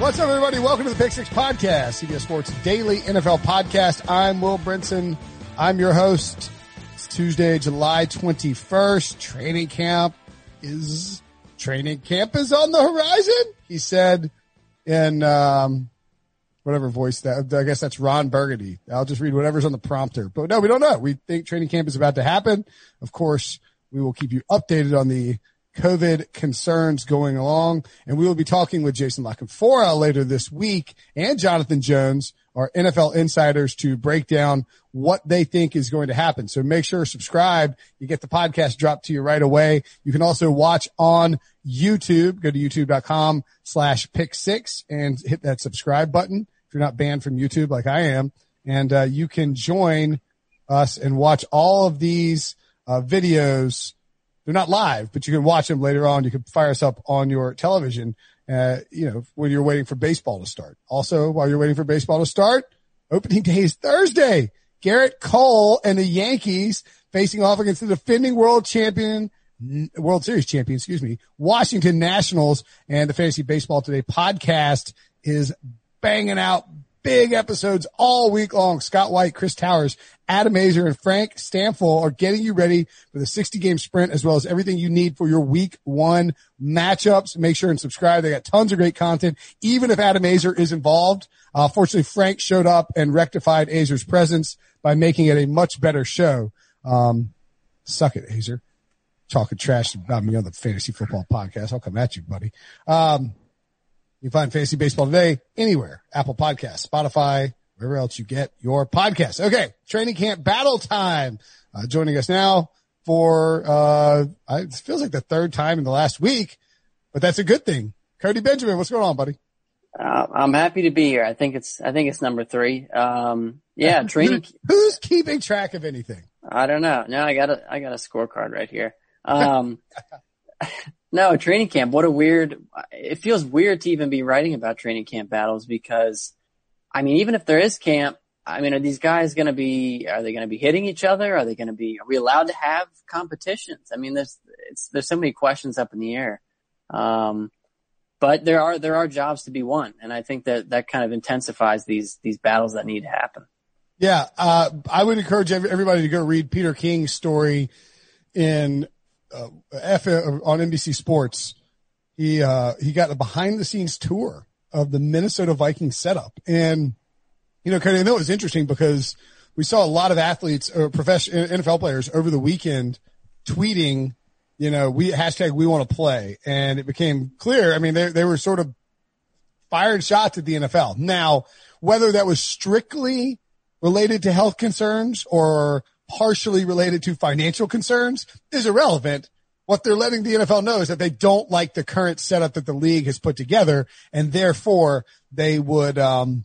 What's up, everybody? Welcome to the Pick Six Podcast, CBS Sports Daily NFL Podcast. I'm Will Brinson. I'm your host. It's Tuesday, July 21st. Training camp is training camp is on the horizon. He said in um, whatever voice that I guess that's Ron Burgundy. I'll just read whatever's on the prompter. But no, we don't know. We think training camp is about to happen. Of course, we will keep you updated on the COVID concerns going along. And we will be talking with Jason La Canfora later this week and Jonathan Jones, our NFL insiders to break down what they think is going to happen. So make sure subscribe. You get the podcast dropped to you right away. You can also watch on YouTube. Go to youtube.com slash pick six and hit that subscribe button. If you're not banned from YouTube like I am and uh, you can join us and watch all of these uh, videos they're not live, but you can watch them later on. You can fire us up on your television, uh, you know, when you're waiting for baseball to start. Also, while you're waiting for baseball to start, opening day is Thursday. Gerrit Cole and the Yankees facing off against the defending world champion, World Series champion, excuse me, Washington Nationals and the Fantasy Baseball Today podcast is banging out big episodes all week long. Scott White, Chris Towers, Adam Aizer, and Frank Stampfl are getting you ready for the 60 game sprint as well as everything you need for your week one matchups. Make sure and subscribe. They got tons of great content, even if Adam Aizer is involved. Uh, fortunately, Frank showed up and rectified Aizer's presence by making it a much better show. Um, suck it, Aizer. Talking trash about me on the fantasy football podcast. I'll come at you, buddy. Um, you can find Fantasy Baseball Today anywhere. Apple Podcasts, Spotify, wherever else you get your podcasts. Okay. Training camp battle time. Uh, joining us now for, uh, it feels like the third time in the last week, but that's a good thing. Cody Benjamin, what's going on, buddy? Uh, I'm happy to be here. I think it's, I think it's number three. Um, yeah, training. Who's keeping track of anything? I don't know. No, I got a, I got a scorecard right here. Um, No, training camp. What a weird, it feels weird to even be writing about training camp battles because, I mean, even if there is camp, I mean, are these guys going to be, are they going to be hitting each other? Are they going to be, are we allowed to have competitions? I mean, there's, it's, there's so many questions up in the air. Um, but there are, there are jobs to be won. And I think that that kind of intensifies these, these battles that need to happen. Yeah. Uh, I would encourage everybody to go read Peter King's story in uh, uh, on NBC Sports, he uh, he got a behind the scenes tour of the Minnesota Vikings setup, and you know, kind of, it was interesting because we saw a lot of athletes or professional NFL players over the weekend tweeting, you know, we hashtag we want to play, and it became clear. I mean, they they were sort of fired shots at the NFL. Now, whether that was strictly related to health concerns or partially related to financial concerns is irrelevant. What they're letting the NFL know is that they don't like the current setup that the league has put together, and therefore they would um,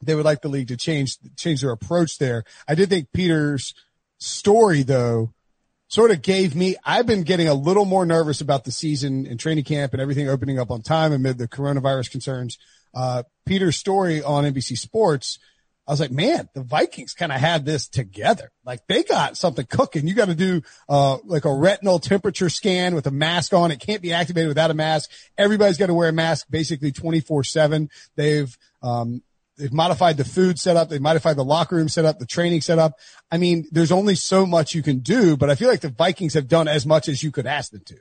they would like the league to change change their approach there. I did think Peter's story though sort of gave me I've been getting a little more nervous about the season and training camp and everything opening up on time amid the coronavirus concerns. Uh, Peter's story on NBC Sports I was like, man, the Vikings kind of had this together. Like they got something cooking. You got to do, uh, like a retinal temperature scan with a mask on. It can't be activated without a mask. Everybody's got to wear a mask basically 24 seven. They've, um, they've modified the food setup. They've modified the locker room setup, the training setup. I mean, there's only so much you can do, but I feel like the Vikings have done as much as you could ask them to.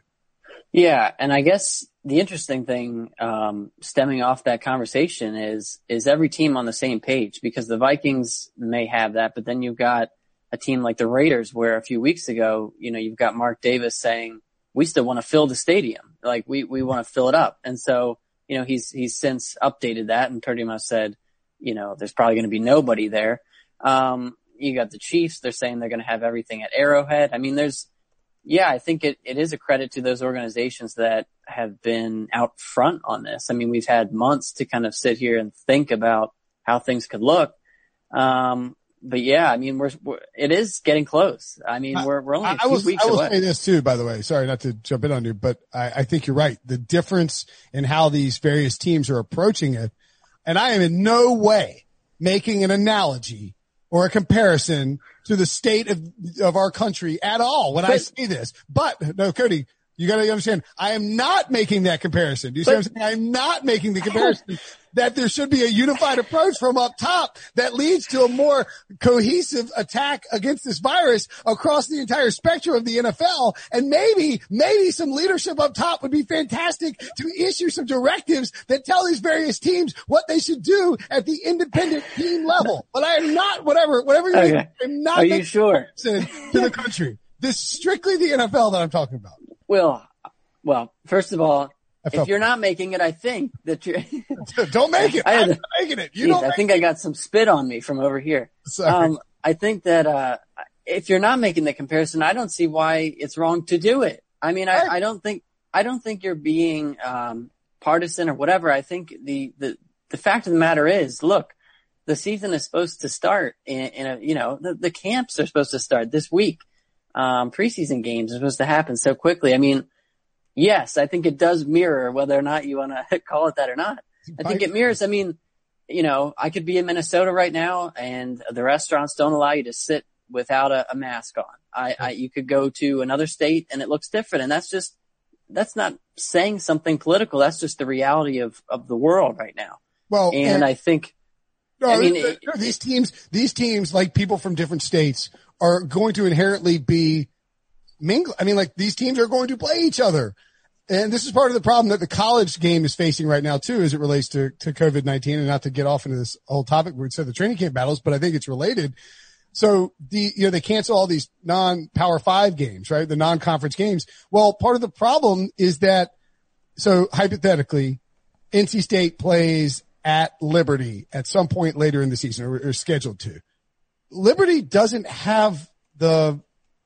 Yeah, and I guess the interesting thing um, stemming off that conversation is is every team on the same page because the Vikings may have that, but then you've got a team like the Raiders where a few weeks ago, you know, you've got Mark Davis saying we still want to fill the stadium, like we we want to fill it up, and so you know he's he's since updated that and pretty much said, you know, there's probably going to be nobody there. Um, you got the Chiefs; they're saying they're going to have everything at Arrowhead. I mean, there's yeah, I think it, it is a credit to those organizations that have been out front on this. I mean, we've had months to kind of sit here and think about how things could look. Um, but yeah, I mean, we're, we're, it is getting close. I mean, we're, we're only a few I was, weeks I will away. say this too, by the way. Sorry not to jump in on you, but I, I think you're right. The difference in how these various teams are approaching it, and I am in no way making an analogy or a comparison to the state of, of our country at all when I But- say this. But no, Cody, you got to understand, I am not making that comparison. Do you see what I'm saying? I'm not making the comparison that there should be a unified approach from up top that leads to a more cohesive attack against this virus across the entire spectrum of the NFL. And maybe, maybe some leadership up top would be fantastic to issue some directives that tell these various teams what they should do at the independent team level. But I am not, whatever, whatever you're Okay. I'm not Are you sure? to the country. This is strictly the NFL that I'm talking about. Well, well, first of all, if you're not making it, I think that you're, Don't make it. I, I'm not making it. You Jeez, don't I think I got some spit on me from over here. Um, I think that, uh, if you're not making the comparison, I don't see why it's wrong to do it. I mean, I, I don't think, I don't think you're being, um, partisan or whatever. I think the, the, the fact of the matter is, look, the season is supposed to start in, in a, you know, the, the camps are supposed to start this week. Um, preseason games are supposed to happen so quickly. I mean, yes, I think it does mirror whether or not you want to call it that or not. I think it mirrors. I mean, you know, I could be in Minnesota right now, and the restaurants don't allow you to sit without a, a mask on. I, I, you could go to another state, and it looks different, and that's just that's not saying something political. That's just the reality of of the world right now. well, And I think, No, I mean, th- it- these teams, these teams, like people from different states, are going to inherently be mingle. I mean, like these teams are going to play each other, and this is part of the problem that the college game is facing right now too, as it relates to to COVID nineteen. And not to get off into this whole topic where we said the training camp battles, but I think it's related. So the you know they cancel all these non Power Five games, right? The non conference games. Well, part of the problem is that so hypothetically, NC State plays at Liberty at some point later in the season or, or scheduled to. Liberty doesn't have the,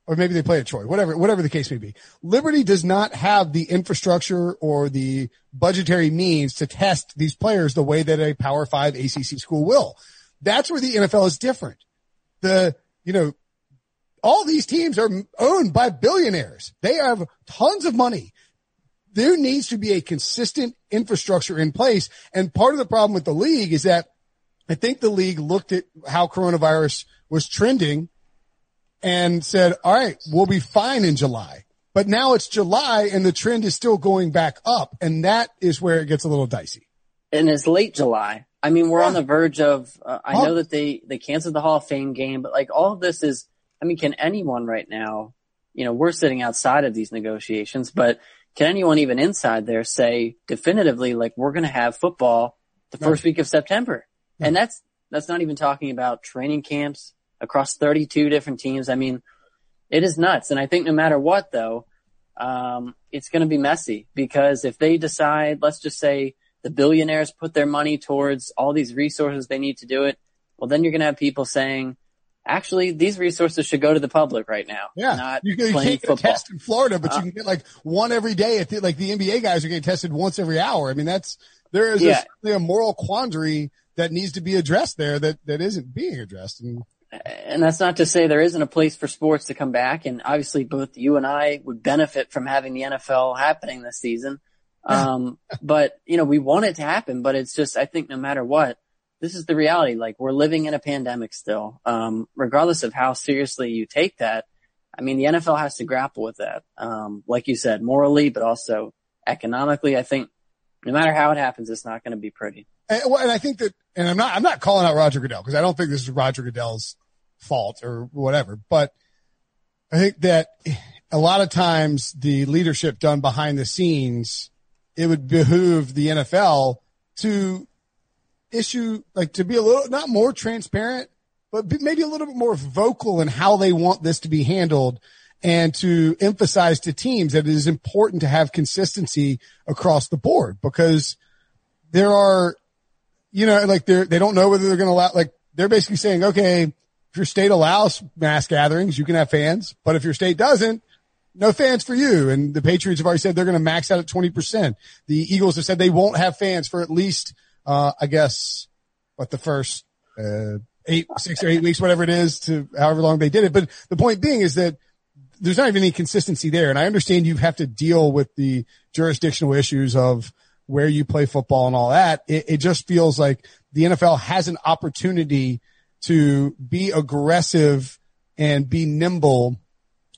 or maybe they play at Troy, whatever, whatever the case may be. Liberty does not have the infrastructure or the budgetary means to test these players the way that a Power Five ACC school will. That's where the NFL is different. The, you know, all these teams are owned by billionaires. They have tons of money there needs to be a consistent infrastructure in place. And part of the problem with the league is that I think the league looked at how coronavirus was trending and said, all right, we'll be fine in July. But now it's July and the trend is still going back up. And that is where it gets a little dicey. and it's late July. I mean, we're on the verge of. Uh, I Huh. know that they they canceled the Hall of Fame game, but like all of this is. I mean, can anyone right now? You know, we're sitting outside of these negotiations, but can anyone even inside there say definitively like we're going to have football the No. first week of September? No. And that's that's not even talking about training camps across 32 different teams. I mean, it is nuts. And I think no matter what though, um, it's going to be messy because if they decide, let's just say the billionaires put their money towards all these resources they need to do it, well, then you're going to have people saying, actually, these resources should go to the public right now. Yeah. Not you, you playing can't get test in Florida, but Uh, you can get like one every day. At the, like the NBA guys are getting tested once every hour. I mean, that's, there is Yeah. a, a moral quandary that needs to be addressed there that, that isn't being addressed. And and that's not to say there isn't a place for sports to come back. And obviously both you and I would benefit from having the NFL happening this season. Um, but you know, we want it to happen, but it's just, I think no matter what, this is the reality. Like we're living in a pandemic still. Um, regardless of how seriously you take that, I mean, the NFL has to grapple with that. Um, like you said, morally, but also economically. I think no matter how it happens, it's not going to be pretty. And, well, and I think that, and I'm not, I'm not calling out Roger Goodell because I don't think this is Roger Goodell's fault or whatever, but I think that a lot of times the leadership done behind the scenes, it would behoove the NFL to issue, like to be a little, not more transparent, but maybe a little bit more vocal in how they want this to be handled and to emphasize to teams that it is important to have consistency across the board because there are, you know, like they're, they don't know whether they're going to allow, like they're basically saying, okay, if your state allows mass gatherings, you can have fans, but if your state doesn't, no fans for you. And the Patriots have already said they're going to max out at 20%. The Eagles have said they won't have fans for at least, uh, I guess, what the first, uh, eight, six or eight weeks, whatever it is to however long they did it. But the point being is that there's not even any consistency there. And I understand you have to deal with the jurisdictional issues of where you play football and all that. It, it just feels like the NFL has an opportunity to be aggressive and be nimble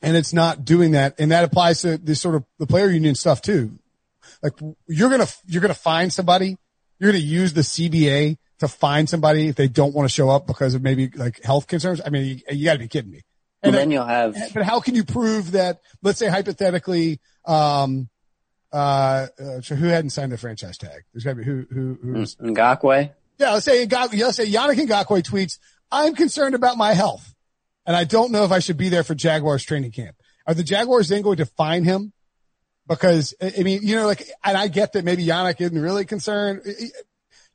and it's not doing that. And that applies to this sort of the player union stuff too. Like you're going to, you're going to find somebody, you're going to use the CBA to find somebody if they don't want to show up because of maybe like health concerns. I mean, you, you got to be kidding me. And then you'll have, but how can you prove that? Let's say hypothetically, um, uh, uh who hadn't signed the franchise tag? There's got to be who, who, who's Ngakoue. Yeah, let's say Ngakoue, let's say Yannick Ngakoue tweets, "I'm concerned about my health, and I don't know if I should be there for Jaguars training camp." Are the Jaguars then going to fine him? Because I mean, you know, like, and I get that maybe Yannick isn't really concerned.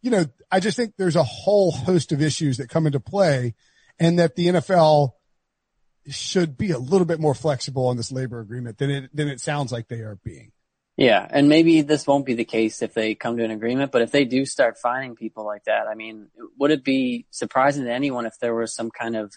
You know, I just think there's a whole host of issues that come into play, and that the NFL should be a little bit more flexible on this labor agreement than it than it sounds like they are being. Yeah, and maybe this won't be the case if they come to an agreement, but if they do start finding people like that, I mean, would it be surprising to anyone if there was some kind of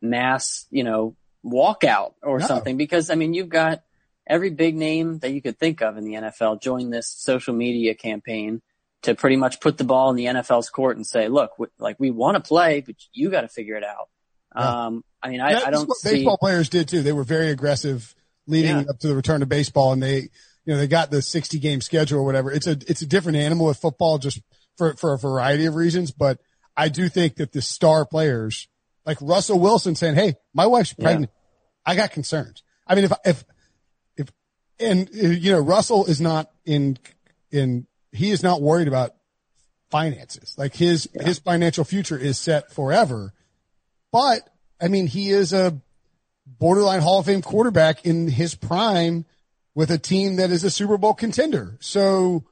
mass, you know, walkout or no. something? Because I mean, you've got every big name that you could think of in the NFL join this social media campaign to pretty much put the ball in the NFL's court and say, look, like we want to play, but you got to figure it out. Yeah. Um, I mean, I, I don't baseball see. Baseball players did too. They were very aggressive leading yeah. up to the return to baseball, and they, you know, they got the 60 game schedule or whatever. It's a, it's a different animal with football, just for for a variety of reasons. But I do think that the star players, like Russell Wilson, saying, "Hey, my wife's pregnant. Yeah. I got concerns." I mean, if if if and you know, Russell is not in in he is not worried about finances. Like his yeah. his financial future is set forever. But I mean, he is a borderline Hall of Fame quarterback in his prime with a team that is a Super Bowl contender. So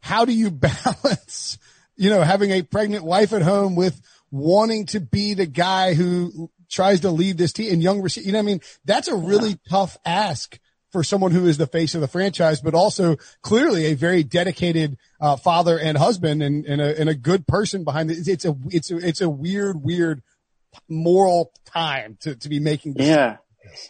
how do you balance, you know, having a pregnant wife at home with wanting to be the guy who tries to lead this team and young, you know, I mean, that's a really yeah. tough ask for someone who is the face of the franchise, but also clearly a very dedicated uh, father and husband and, and, a, and a good person behind it. It's a, it's a, it's a weird, weird moral time to, to be making. Yeah.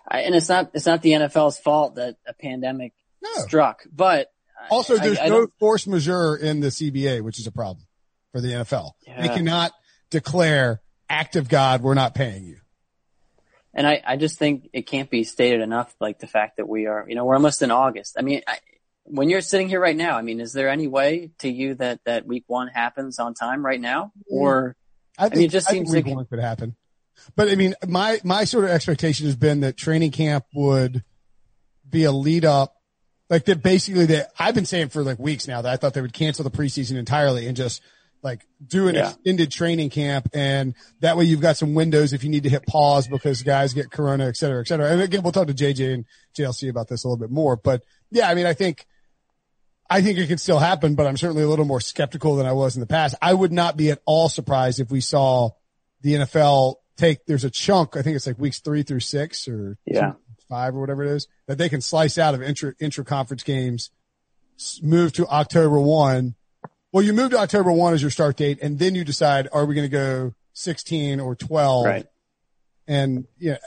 I, and it's not, it's not the NFL's fault that a pandemic no. struck, but also there's I, no force majeure in the CBA, which is a problem for the NFL. Yeah. They cannot declare act of God, we're not paying you. And I, I just think it can't be stated enough, like the fact that we are, you know, we're almost in August. I mean, I, when you're sitting here right now, I mean, is there any way to you that, that week one happens on time right now? Or, I, think, I mean, it just seems like one could happen. But I mean, my, my sort of expectation has been that training camp would be a lead up. Like that basically that I've been saying for like weeks now that I thought they would cancel the preseason entirely and just like do an yeah. extended training camp. And that way you've got some windows if you need to hit pause because guys get corona, et cetera, et cetera. And again, we'll talk to JJ and JLC about this a little bit more, but yeah, I mean, I think, I think it could still happen, but I'm certainly a little more skeptical than I was in the past. I would not be at all surprised if we saw the NFL take, there's a chunk, I think it's like weeks three through six or yeah. five or whatever it is, that they can slice out of intra, intra conference games, move to October 1. Well, you move to October 1 as your start date, and then you decide, are we going to go 16 or 12? Right. And, yeah,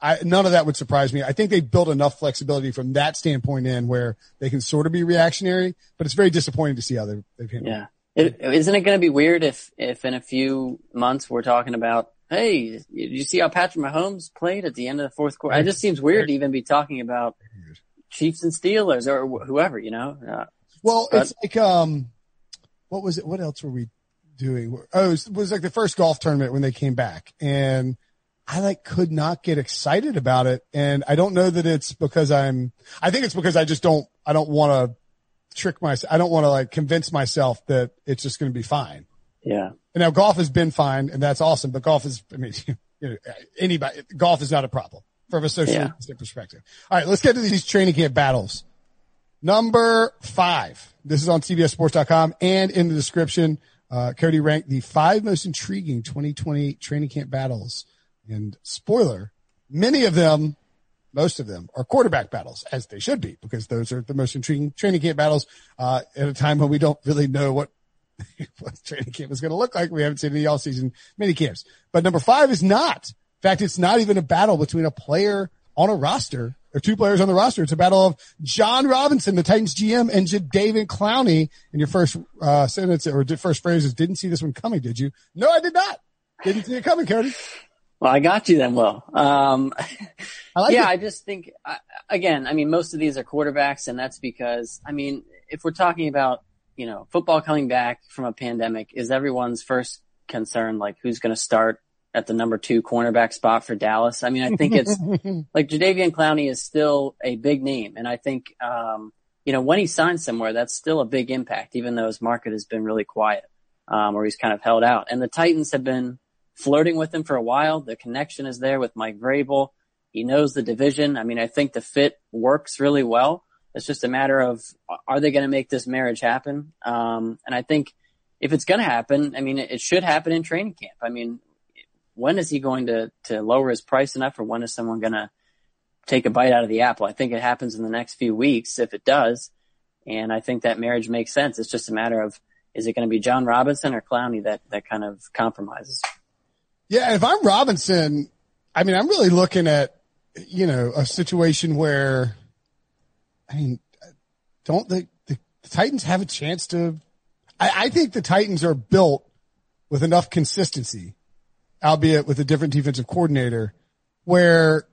I, none of that would surprise me. I think they built enough flexibility from that standpoint in where they can sort of be reactionary, but it's very disappointing to see how they've, they've handled yeah. It, isn't it going to be weird if, if in a few months we're talking about, hey, did you see how Patrick Mahomes played at the end of the fourth quarter? It just seems weird to even be talking about Chiefs and Steelers or wh- whoever, you know? Uh, Well, but- it's like um, what was it? What else were we doing? Oh, it was, it was like the first golf tournament when they came back, and I like could not get excited about it. And I don't know that it's because I'm. I think it's because I just don't. I don't want to trick myself. I don't want to like convince myself that it's just going to be fine. Yeah. And now golf has been fine, and that's awesome. But golf is. I mean, you know, anybody golf is not a problem from a social Yeah. perspective. All right, let's get to these training camp battles. Number five. This is on CBSSports.com and in the description. Uh, Cody ranked the five most intriguing 2020 training camp battles. And spoiler, many of them, most of them are quarterback battles, as they should be, because those are the most intriguing training camp battles, uh, at a time when we don't really know what, what training camp is going to look like. We haven't seen any all season mini camps. But number five is not. In fact, it's not even a battle between a player on a roster or two players on the roster. It's a battle of Jon Robinson, the Titans GM, and Jadeveon Clowney. And your first uh, sentence or first phrase is, "Didn't see this one coming, did you?" No, I did not. Didn't see it coming, Cody. Well, I got you then, Will. Um, I like yeah, it. I just think, again, I mean, most of these are quarterbacks, and that's because, I mean, if we're talking about, you know, football coming back from a pandemic, is everyone's first concern like who's going to start at the number two cornerback spot for Dallas? I mean, I think it's like Jadeveon Clowney is still a big name, and I think, um, you know, when he signs somewhere, that's still a big impact, even though his market has been really quiet, um, or he's kind of held out. And the Titans have been flirting with him for a while. The connection is there with Mike Vrabel. He knows the division. I mean, I think the fit works really well. It's just a matter of are they going to make this marriage happen? Um, and I think if it's going to happen, I mean, it, should happen in training camp. I mean, when is he going to to lower his price enough, or when is someone going to take a bite out of the apple? I think it happens in the next few weeks if it does, and I think that marriage makes sense. It's just a matter of is it going to be Jon Robinson or Clowney that that kind of compromises? Yeah, if I'm Robinson, I mean, I'm really looking at, you know, a situation where, I mean, don't the, the, the Titans have a chance to, I, I think the Titans are built with enough consistency, albeit with a different defensive coordinator, where,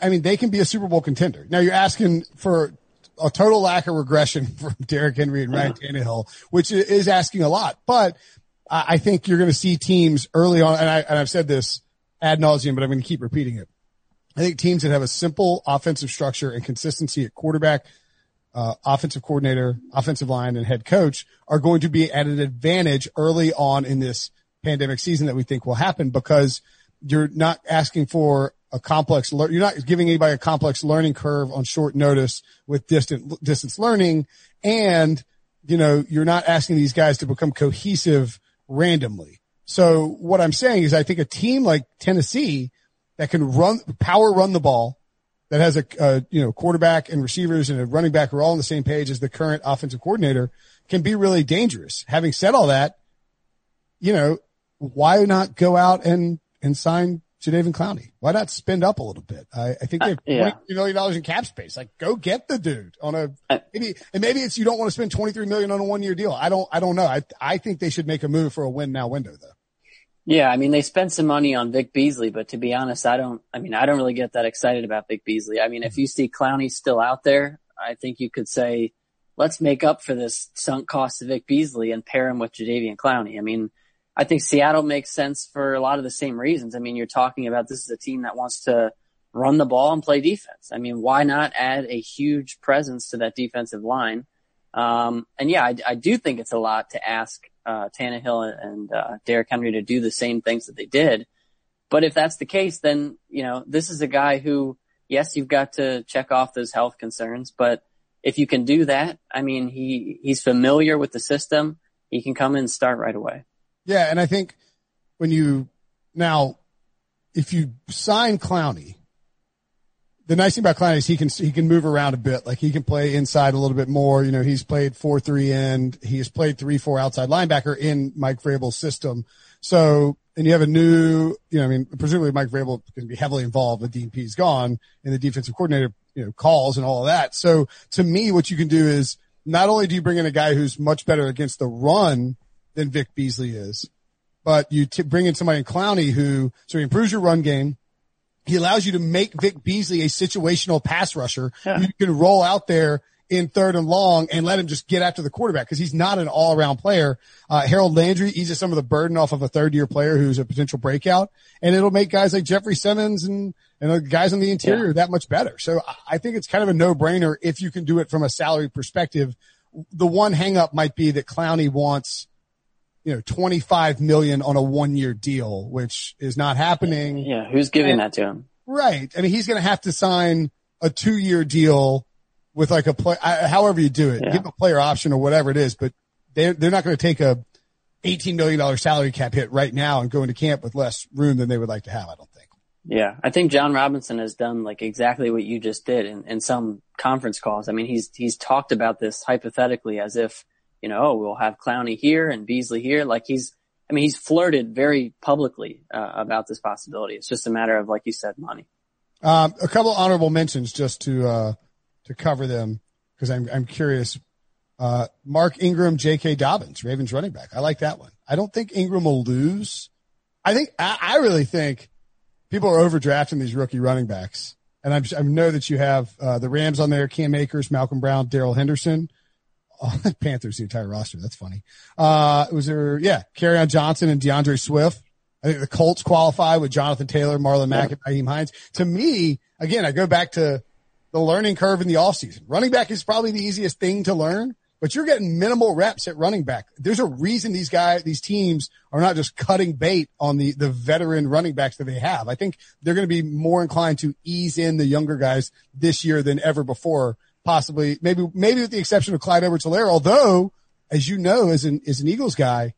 I mean, they can be a Super Bowl contender. Now you're asking for a total lack of regression from Derrick Henry and Ryan uh-huh. Tannehill, which is asking a lot, but I I think you're going to see teams early on, and, I, and I've said this ad nauseum, but I'm going to keep repeating it. I think teams that have a simple offensive structure and consistency at quarterback, uh, offensive coordinator, offensive line, and head coach are going to be at an advantage early on in this pandemic season that we think will happen because you're not asking for a complex, lear- you're not giving anybody a complex learning curve on short notice with distant, distance learning. And, you know, you're not asking these guys to become cohesive randomly. So what I'm saying is I think a team like Tennessee that can run, power run the ball, that has a, a you know quarterback and receivers and a running back who are all on the same page as the current offensive coordinator can be really dangerous. Having said all that, you know why not go out and and sign Jadeveon Clowney? Why not spend up a little bit? I, I think they have Uh, yeah. twenty million dollars in cap space. Like go get the dude on a Uh, maybe and maybe it's you don't want to spend twenty three million on a one year deal. I don't I don't know. I I think they should make a move for a win now window though. Yeah, I mean they spent some money on Vic Beasley, but to be honest, I don't. I mean, I don't really get that excited about Vic Beasley. I mean, if you see Clowney still out there, I think you could say, let's make up for this sunk cost of Vic Beasley and pair him with Jadeveon Clowney. I mean, I think Seattle makes sense for a lot of the same reasons. I mean, you're talking about this is a team that wants to run the ball and play defense. I mean, why not add a huge presence to that defensive line? Um, and yeah, I, I do think it's a lot to ask uh, Tannehill and uh, Derrick Henry to do the same things that they did. But if that's the case, then you know this is a guy who, yes, you've got to check off those health concerns, but if you can do that, I mean, he he's familiar with the system. He can come in and start right away. Yeah, and I think when you now, if you sign Clowney, the nice thing about Clowney is he can he can move around a bit. Like he can play inside a little bit more. You know, he's played four three end. He has played three four outside linebacker in Mike Vrabel's system. So, and you have a new, you know, I mean, presumably Mike Vrabel can be heavily involved. The DP's gone, and the defensive coordinator, you know, calls and all of that. So, to me, what you can do is not only do you bring in a guy who's much better against the run than Vic Beasley is, but you t- bring in somebody in Clowney who, so he improves your run game. He allows you to make Vic Beasley a situational pass rusher. Yeah. You can roll out there in third and long and let him just get after the quarterback because he's not an all around player. Uh, Harold Landry eases some of the burden off of a third year player who's a potential breakout and it'll make guys like Jeffery Simmons and, and the guys on the interior Yeah. that much better. So I- I think it's kind of a no brainer if you can do it from a salary perspective. The one hang up might be that Clowney wants, you know, 25 million on a one year deal, which is not happening. Yeah, who's giving that to him? Right. I mean, he's going to have to sign a two year deal with like a play, however you do it, Yeah. give him a player option or whatever it is, but they're, they're not going to take a $18 million salary cap hit right now and go into camp with less room than they would like to have. I don't think. Yeah, I think Jon Robinson has done like exactly what you just did in, in some conference calls. I mean, he's he's talked about this hypothetically as if you know oh, we'll have Clowney here and Beasley here. Like he's, I mean, he's flirted very publicly uh, about this possibility. It's just a matter of like you said, money. Um, a couple honorable mentions just to, uh, to cover them because I'm, I'm curious. Uh, Mark Ingram, J.K. Dobbins, Ravens running back. I like that one. I don't think Ingram will lose. I think, I, I really think people are overdrafting these rookie running backs. And I'm, I know that you have, uh, the Rams on there, Cam Akers, Malcolm Brown, Darrell Henderson. Oh, Panthers, the entire roster. That's funny. Uh, was there, yeah, Kerryon Johnson and DeAndre Swift. I think the Colts qualify with Jonathan Taylor, Marlon Mack, and Nyheim Hines. To me, again, I go back to the learning curve in the offseason. Running back is probably the easiest thing to learn, but you're getting minimal reps at running back. There's a reason these guys, these teams are not just cutting bait on the, the veteran running backs that they have. I think they're going to be more inclined to ease in the younger guys this year than ever before. Possibly, maybe, maybe with the exception of Clyde Edwards-Helaire although, as you know, as an, as an Eagles guy,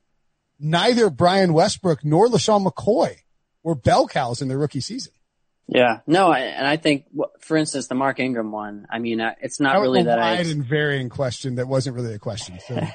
neither Brian Westbrook nor LeSean McCoy were bell cows in their rookie season. Yeah, no, I, and I think, for instance, the Mark Ingram one. I mean, it's not That really that I. wide and varying question that wasn't really a question. So,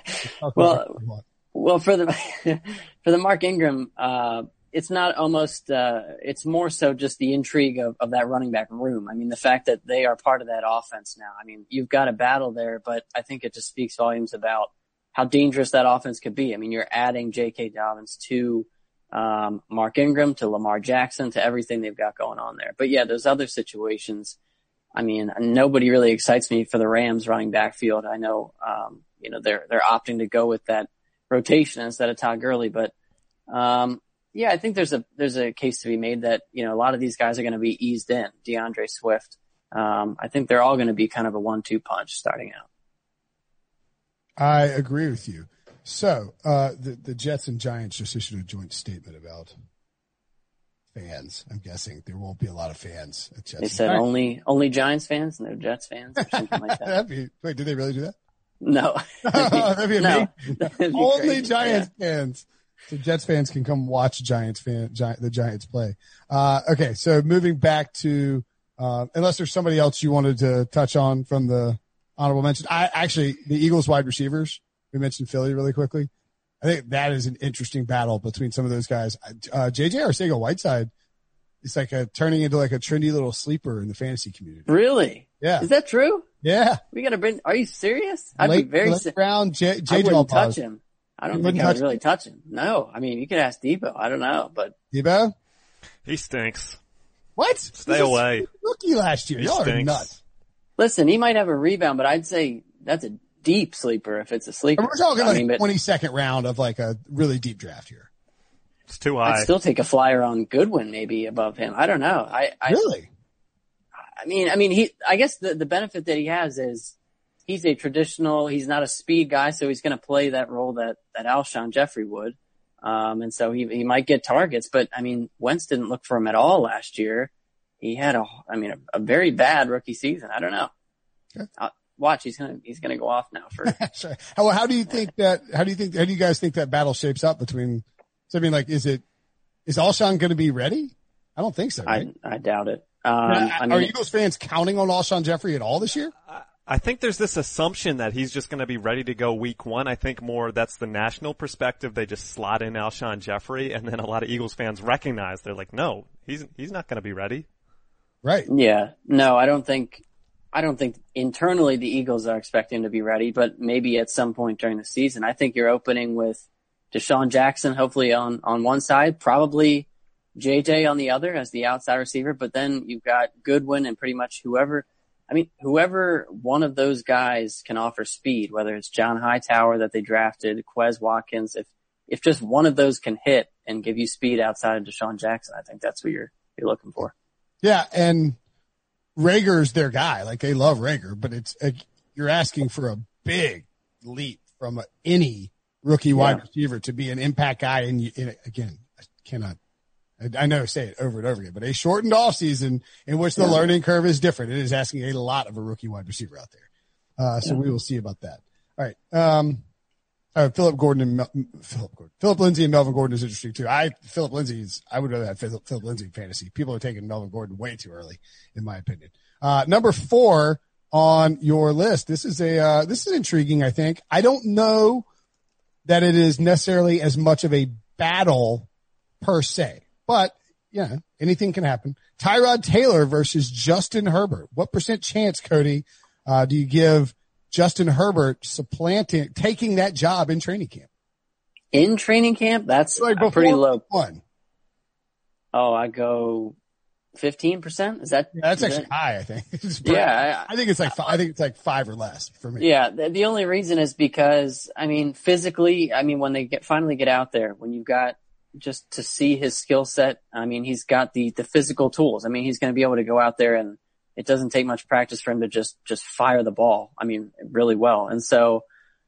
Well, about what you want. Well, for the for the Mark Ingram, uh, it's not almost. Uh, it's more so just the intrigue of, of that running back room. I mean, the fact that they are part of that offense now. I mean, you've got a battle there, but I think it just speaks volumes about how dangerous that offense could be. I mean, you're adding J.K. Dobbins to um, Mark Ingram to Lamar Jackson to everything they've got going on there. But yeah, those other situations. I mean, nobody really excites me for the Rams running backfield. I know, um, you know, they're they're opting to go with that rotation instead of Todd Gurley. But um, yeah, I think there's a there's a case to be made that you know a lot of these guys are going to be eased in. DeAndre Swift. Um, I think they're all going to be kind of a one-two punch starting out. I agree with you. So, uh, the, the Jets and Giants just issued a joint statement about fans. I'm guessing there won't be a lot of fans at Jets. They said Giants. only only Giants fans, no Jets fans, or something like that. That'd be, wait, did they really do that? No, That'd be no. That'd be Only crazy. Giants fans. So Jets fans can come watch Giants fan, Gi- the Giants play. Uh, okay. So moving back to, uh, unless there's somebody else you wanted to touch on from the honorable mention. I actually, the Eagles wide receivers, we mentioned Philly really quickly. I think that is an interesting battle between some of those guys. Uh, JJ Arcega Whiteside is like a turning into like a trendy little sleeper in the fantasy community. Really? Yeah. Is that true? Yeah. We got to bring. Are you serious? I'd late, be very. late si- round J, I JJ wouldn't touch him. I don't You think wouldn't I would really touch him. No, I mean you could ask Deebo. I don't know, but Deebo? He stinks. What? Stay He was a away. Rookie last year. He Y'all are nuts. listen, he might have a rebound, but I'd say that's a deep sleeper if it's a sleeper. And we're talking I like mean, but 22nd round of like a really deep draft here. It's too high. I'd still take a flyer on Goodwin maybe above him. I don't know. I, I, Really? I mean, I mean, he, I guess the, the benefit that he has is he's a traditional, he's not a speed guy, so he's going to play that role that, that Alshon Jeffery would. Um, and so he, he might get targets, but I mean, Wentz didn't look for him at all last year. He had a, I mean, a, a very bad rookie season. I don't know. Okay. Uh, watch, he's going to, he's going to go off now for, Sorry. How, how do you think that, how do you think, how do you guys think that battle shapes up between, so I mean, like, is it, is Alshon going to be ready? I don't think so, right? I, I doubt it. Um, Now, I are mean, Eagles fans counting on Alshon Jeffery at all this year? I think there's this assumption that he's just going to be ready to go week one. I think more that's the national perspective. They just slot in Alshon Jeffery, and then a lot of Eagles fans recognize they're like, no, he's he's not going to be ready. Right. Yeah, no, I don't think. I don't think internally the Eagles are expecting to be ready, but maybe at some point during the season. I think you're opening with DeSean Jackson, hopefully on, on one side, probably JJ on the other as the outside receiver, but then you've got Goodwin and pretty much whoever, I mean, whoever one of those guys can offer speed, whether it's John Hightower that they drafted, Quez Watkins, if, if just one of those can hit and give you speed outside of DeSean Jackson, I think that's what you're, you're looking for. Yeah. And Reagor's their guy. Like they love Reagor, but it's, a, you're asking for a big leap from a, any rookie wide yeah. receiver to be an impact guy. And, you, and again, I cannot, I, know say it over and over again, but a shortened off season in which the yeah. learning curve is different. It is asking a lot of a rookie wide receiver out there. Uh, so yeah. we will see about that. All right. Um, uh, Philip Gordon and Mel- Philip Gordon, Phillip Lindsay and Melvin Gordon is interesting too. I Phillip Lindsay's I would rather have Philip, Phillip Lindsay fantasy. People are taking Melvin Gordon way too early, in my opinion. Uh, number four on your list. This is a uh, this is intriguing. I think I don't know that it is necessarily as much of a battle per se, but yeah, anything can happen. Tyrod Taylor versus Justin Herbert. What percent chance, Cody, uh, do you give Justin Herbert supplanting, taking that job in training camp. In training camp, that's like pretty low. One. Oh, I go fifteen percent. Is that? Yeah, that's actually high. I think. yeah, I, I, think it's like I think it's like five or less for me. Yeah, the, the, only reason is because I mean, physically, I mean, when they get finally get out there, when you've got just to see his skill set, I mean, he's got the the physical tools. I mean, he's going to be able to go out there and it doesn't take much practice for him to just, just fire the ball. I mean, really well. And so,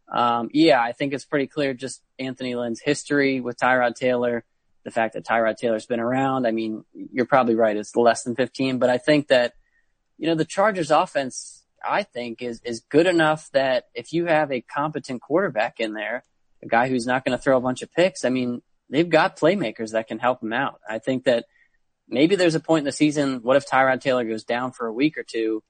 um, yeah, I think it's pretty clear just Anthony Lynn's history with Tyrod Taylor, the fact that Tyrod Taylor's been around. I mean, you're probably right. It's less than 15, but I think that, you know, the Chargers offense, I think is, is good enough that if you have a competent quarterback in there, a guy who's not going to throw a bunch of picks, I mean, they've got playmakers that can help him out. I think that maybe there's a point in the season. What if Tyrod Taylor goes down for a week or two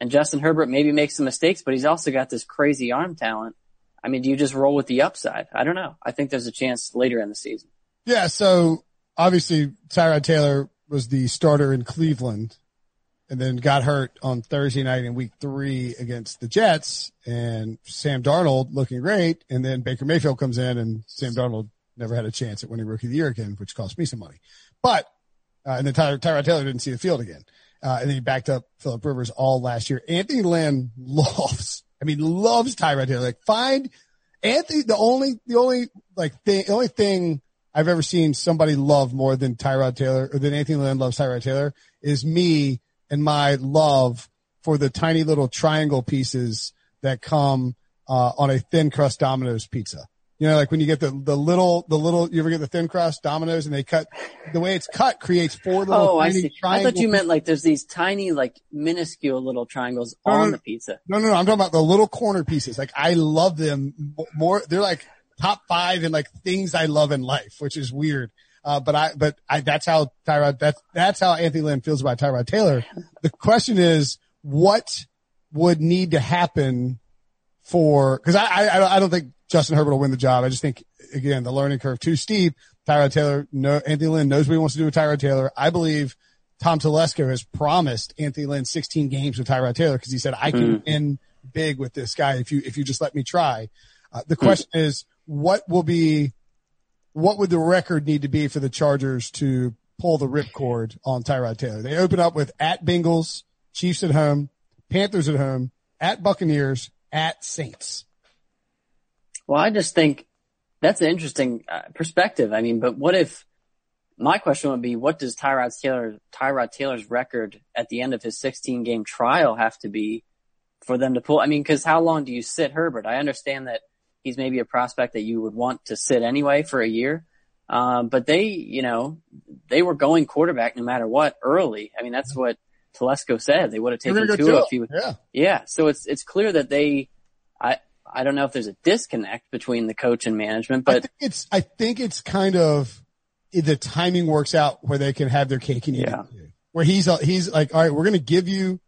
and Justin Herbert maybe makes some mistakes, but he's also got this crazy arm talent. I mean, do you just roll with the upside? I don't know. I think there's a chance later in the season. Yeah. So obviously Tyrod Taylor was the starter in Cleveland and then got hurt on Thursday night in week three against the Jets and Sam Darnold looking great. And then Baker Mayfield comes in and Sam Darnold never had a chance at winning rookie of the year again, which cost me some money. But uh, and then Tyler, Tyrod Taylor didn't see the field again. Uh, and then he backed up Philip Rivers all last year. Anthony Lynn loves, I mean, loves Tyrod Taylor. Like find Anthony, the only, the only like thing, the only thing I've ever seen somebody love more than Tyrod Taylor or than Anthony Lynn loves Tyrod Taylor is me and my love for the tiny little triangle pieces that come, uh, on a thin crust Domino's pizza. You know, like when you get the, the little, the little, you ever get the thin crust Domino's and they cut, the way it's cut creates four little Oh, I see. I thought you meant like there's these tiny, like minuscule little triangles no, on no, the pizza. No, no, no. I'm talking about the little corner pieces. Like I love them more. They're like top five and like things I love in life, which is weird. Uh, but I, but I, that's how Tyrod, that's, that's how Anthony Lynn feels about Tyrod Taylor. The question is, what would need to happen for, cause I, I, I don't think Justin Herbert will win the job. I just think again the learning curve too steep. Tyrod Taylor, no, Anthony Lynn knows what he wants to do with Tyrod Taylor. I believe Tom Telesco has promised Anthony Lynn 16 games with Tyrod Taylor because he said I can mm. win big with this guy if you if you just let me try. Uh, the question mm. is, what will be, what would the record need to be for the Chargers to pull the ripcord on Tyrod Taylor? They open up with at Bengals, Chiefs at home, Panthers at home, at Buccaneers, at Saints. Well, I just think that's an interesting uh, perspective. I mean, but what if my question would be, what does Tyrod Taylor, Tyrod Taylor's record at the end of his 16 game trial have to be for them to pull? I mean, cause how long do you sit Herbert? I understand that he's maybe a prospect that you would want to sit anyway for a year. Um, but they, you know, they were going quarterback no matter what early. I mean, that's what Telesco said. They would have taken two if he would. Yeah. Yeah. So it's, it's clear that they, I, I don't know if there's a disconnect between the coach and management, but I think it's I think it's kind of the timing works out where they can have their cake and eat yeah. it. Where he's uh, he's like, all right, we're going to give you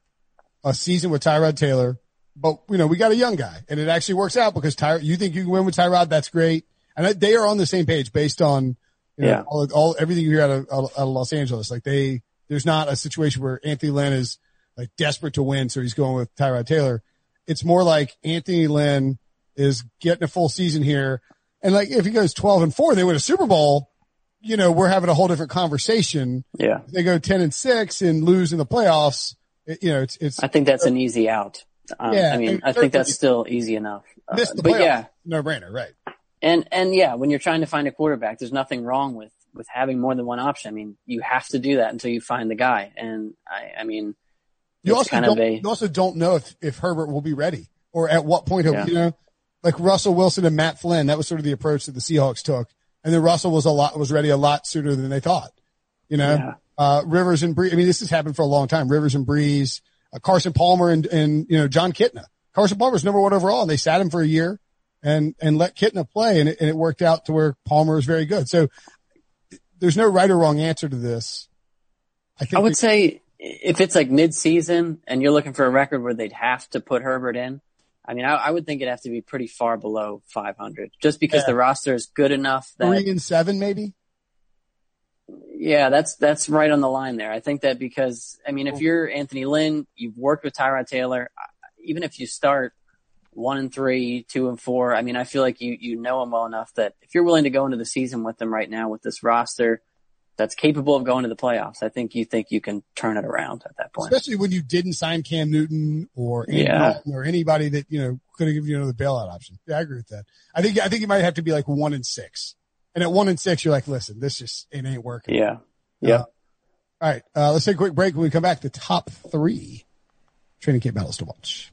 a season with Tyrod Taylor, but you know we got a young guy, and it actually works out because Tyrod. You think you can win with Tyrod? That's great, and they are on the same page based on you know, yeah. all, all everything you hear out of, out of Los Angeles. Like they, there's not a situation where Anthony Lynn is like desperate to win. So he's going with Tyrod Taylor. It's more like Anthony Lynn is getting a full season here. And like if he goes 12 and four, they win a Super Bowl. You know, we're having a whole different conversation. Yeah. If they go 10 and six and lose in the playoffs. It, you know, it's, it's, I think that's an easy out. Um, Yeah, I mean, I think that's still easy enough. Uh, but playoffs. yeah, No brainer. Right. and and yeah, when you're trying to find a quarterback, there's nothing wrong with with having more than one option. I mean, you have to do that until you find the guy. And I, I mean, You also kind don't, of a you also don't know if, if Herbert will be ready or at what point he'll, Yeah. you know, like Russell Wilson and Matt Flynn. That was sort of the approach that the Seahawks took. And then Russell was a lot, was ready a lot sooner than they thought, you know, Yeah. uh, Rivers and Brees. I mean, this has happened for a long time. Rivers and Brees, uh, Carson Palmer and, and, you know, Jon Kitna. Carson Palmer's number one overall and they sat him for a year and, and let Kitna play and it, and it worked out to where Palmer is very good. So there's no right or wrong answer to this. I think I would say if it's like mid-season and you're looking for a record where they'd have to put Herbert in, I mean, I, I would think it'd have to be pretty far below 500, just because Yeah. the roster is good enough that three and seven, maybe. Yeah, that's that's right on the line there. I think that because I mean, if you're Anthony Lynn, you've worked with Tyrod Taylor. uh, Even if you start one and three, two and four, I mean, I feel like you you know them well enough that if you're willing to go into the season with them right now with this roster that's capable of going to the playoffs, I think you think you can turn it around at that point. especially when you didn't sign Cam Newton or Yeah. Or anybody that you know could have given you another bailout option. Yeah, I agree with that. I think I think you might have to be like one and six, and at one and six, you're like, listen, this just it ain't working. Yeah, yeah. All right, uh, let's take a quick break. When we come back, the top three training camp battles to watch.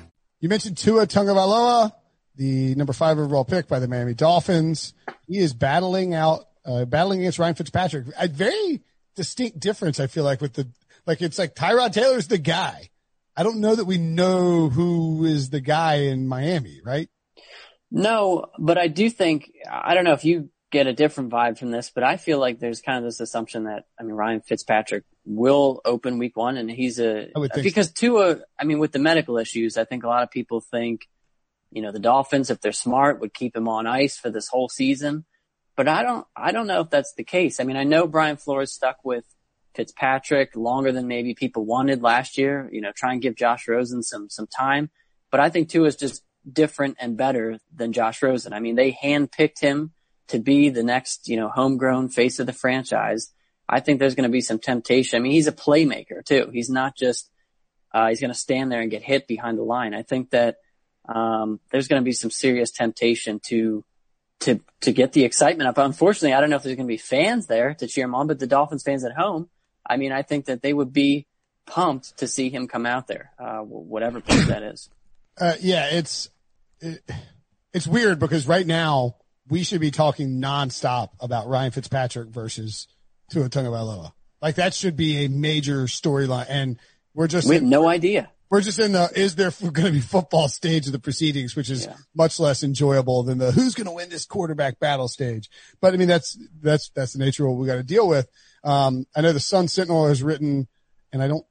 You mentioned Tua Tagovailoa, the number five overall pick by the Miami Dolphins. He is battling out, uh, battling against Ryan Fitzpatrick. A very distinct difference, I feel like, with the, like, it's like Tyrod Taylor's the guy. I don't know that we know who is the guy in Miami, right? No, but I do think I don't know if you get a different vibe from this, but I feel like there's kind of this assumption that I mean Ryan Fitzpatrick will open week one and he's a because Tua I mean with the medical issues, I think a lot of people think, you know, the Dolphins, if they're smart, would keep him on ice for this whole season. But I don't I don't know if that's the case. I mean, I know Brian Flores stuck with Fitzpatrick longer than maybe people wanted last year, you know, try and give Josh Rosen some some time. But I think Tua is just different and better than Josh Rosen. I mean, they handpicked him to be the next, you know, homegrown face of the franchise. I think there's going to be some temptation. I mean, he's a playmaker too. He's not just, uh, he's going to stand there and get hit behind the line. I think that, um, there's going to be some serious temptation to, to, to get the excitement up. Unfortunately, I don't know if there's going to be fans there to cheer him on, but the Dolphins fans at home, I mean, I think that they would be pumped to see him come out there, uh, whatever place that is. Uh, yeah, it's, it, it's weird because right now we should be talking nonstop about Ryan Fitzpatrick versus Tua Tagovailoa. Like that should be a major storyline. And we're just, We have no idea. we're just in the is there going to be football stage of the proceedings, which is Yeah. much less enjoyable than the who's going to win this quarterback battle stage. But I mean, that's that's that's the nature of what we got to deal with. Um, I know the Sun Sentinel has written, and I don't.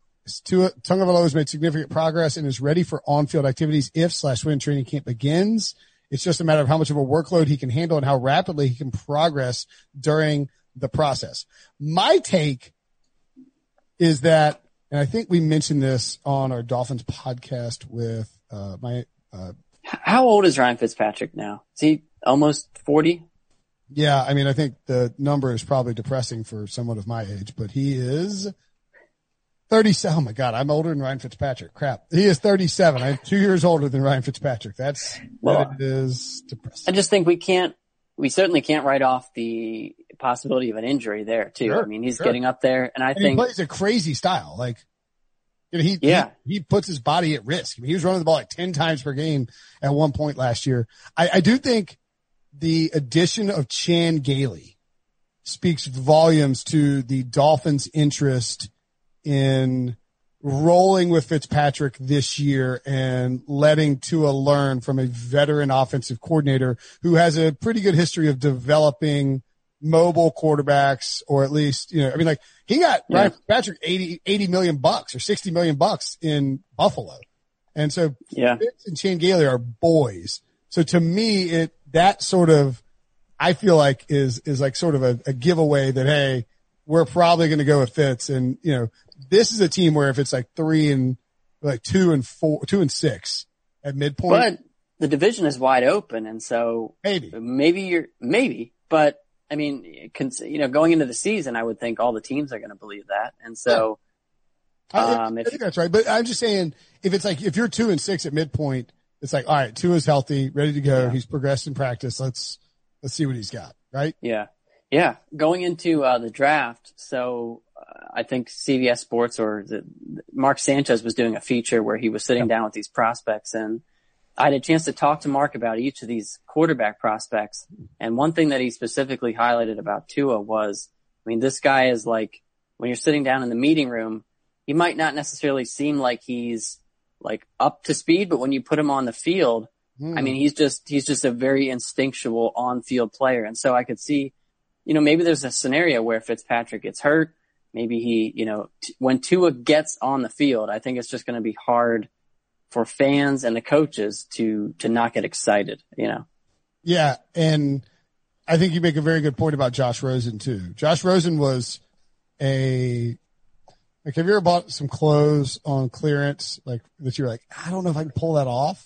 Tua Tagovailoa has made significant progress and is ready for on-field activities if slash when training camp begins. It's just a matter of how much of a workload he can handle and how rapidly he can progress during the process. My take is that, and I think we mentioned this on our Dolphins podcast with uh, my, uh, How old is Ryan Fitzpatrick now? Is he almost 40? yeah, I mean, I think the number is probably depressing for someone of my age, but he is 37. Oh my God. I'm older than Ryan Fitzpatrick. Crap. He is 37. I'm two years older than Ryan Fitzpatrick. That's, Well, that is depressing. I just think we can't, we certainly can't write off the possibility of an injury there too. Sure, I mean, he's sure. getting up there and I And he think, plays a crazy style. Like, you know, he, Yeah. he, he puts his body at risk. I mean, he was running the ball like 10 times per game at one point last year. I, I do think the addition of Chan Gailey speaks volumes to the Dolphins' interest in rolling with Fitzpatrick this year and letting Tua learn from a veteran offensive coordinator who has a pretty good history of developing mobile quarterbacks or at least, you know, I mean, like he got Yeah. Ryan Fitzpatrick 80, 80 million bucks or 60 million bucks in Buffalo. And so yeah, Fitz and Chan Gailey are boys. So to me, it, that sort of, I feel like is, is like sort of a, a giveaway that, hey, we're probably going to go with Fitz. And, you know, this is a team where if it's like three and like Tua and four, two and six at midpoint, but the division is wide open. And so maybe. maybe you're, maybe, but I mean, you know, going into the season, I would think all the teams are going to believe that. And so, I, Um, I if- think that's right. But I'm just saying, if it's like, if you're two and six at midpoint, it's like, all right, two is healthy, ready to go. Yeah. He's progressed in practice. Let's, let's see what he's got. Right. Yeah. Yeah. Going into uh, the draft. So I think CBS Sports or the, Mark Sanchez was doing a feature where he was sitting down with these prospects and I had a chance to talk to Mark about each of these quarterback prospects. And one thing that he specifically highlighted about Tua was, I mean, this guy is like, when you're sitting down in the meeting room, he might not necessarily seem like he's like up to speed, but when you put him on the field, Hmm. I mean, he's just, he's just a very instinctual on field player. And so I could see, you know, maybe there's a scenario where Fitzpatrick gets hurt. Maybe he, you know, t- when Tua gets on the field, I think it's just going to be hard for fans and the coaches to, to not get excited, you know? Yeah, and I think you make a very good point about Josh Rosen too. Josh Rosen was a like have you ever bought some clothes on clearance like that you're like, I don't know if I can pull that off,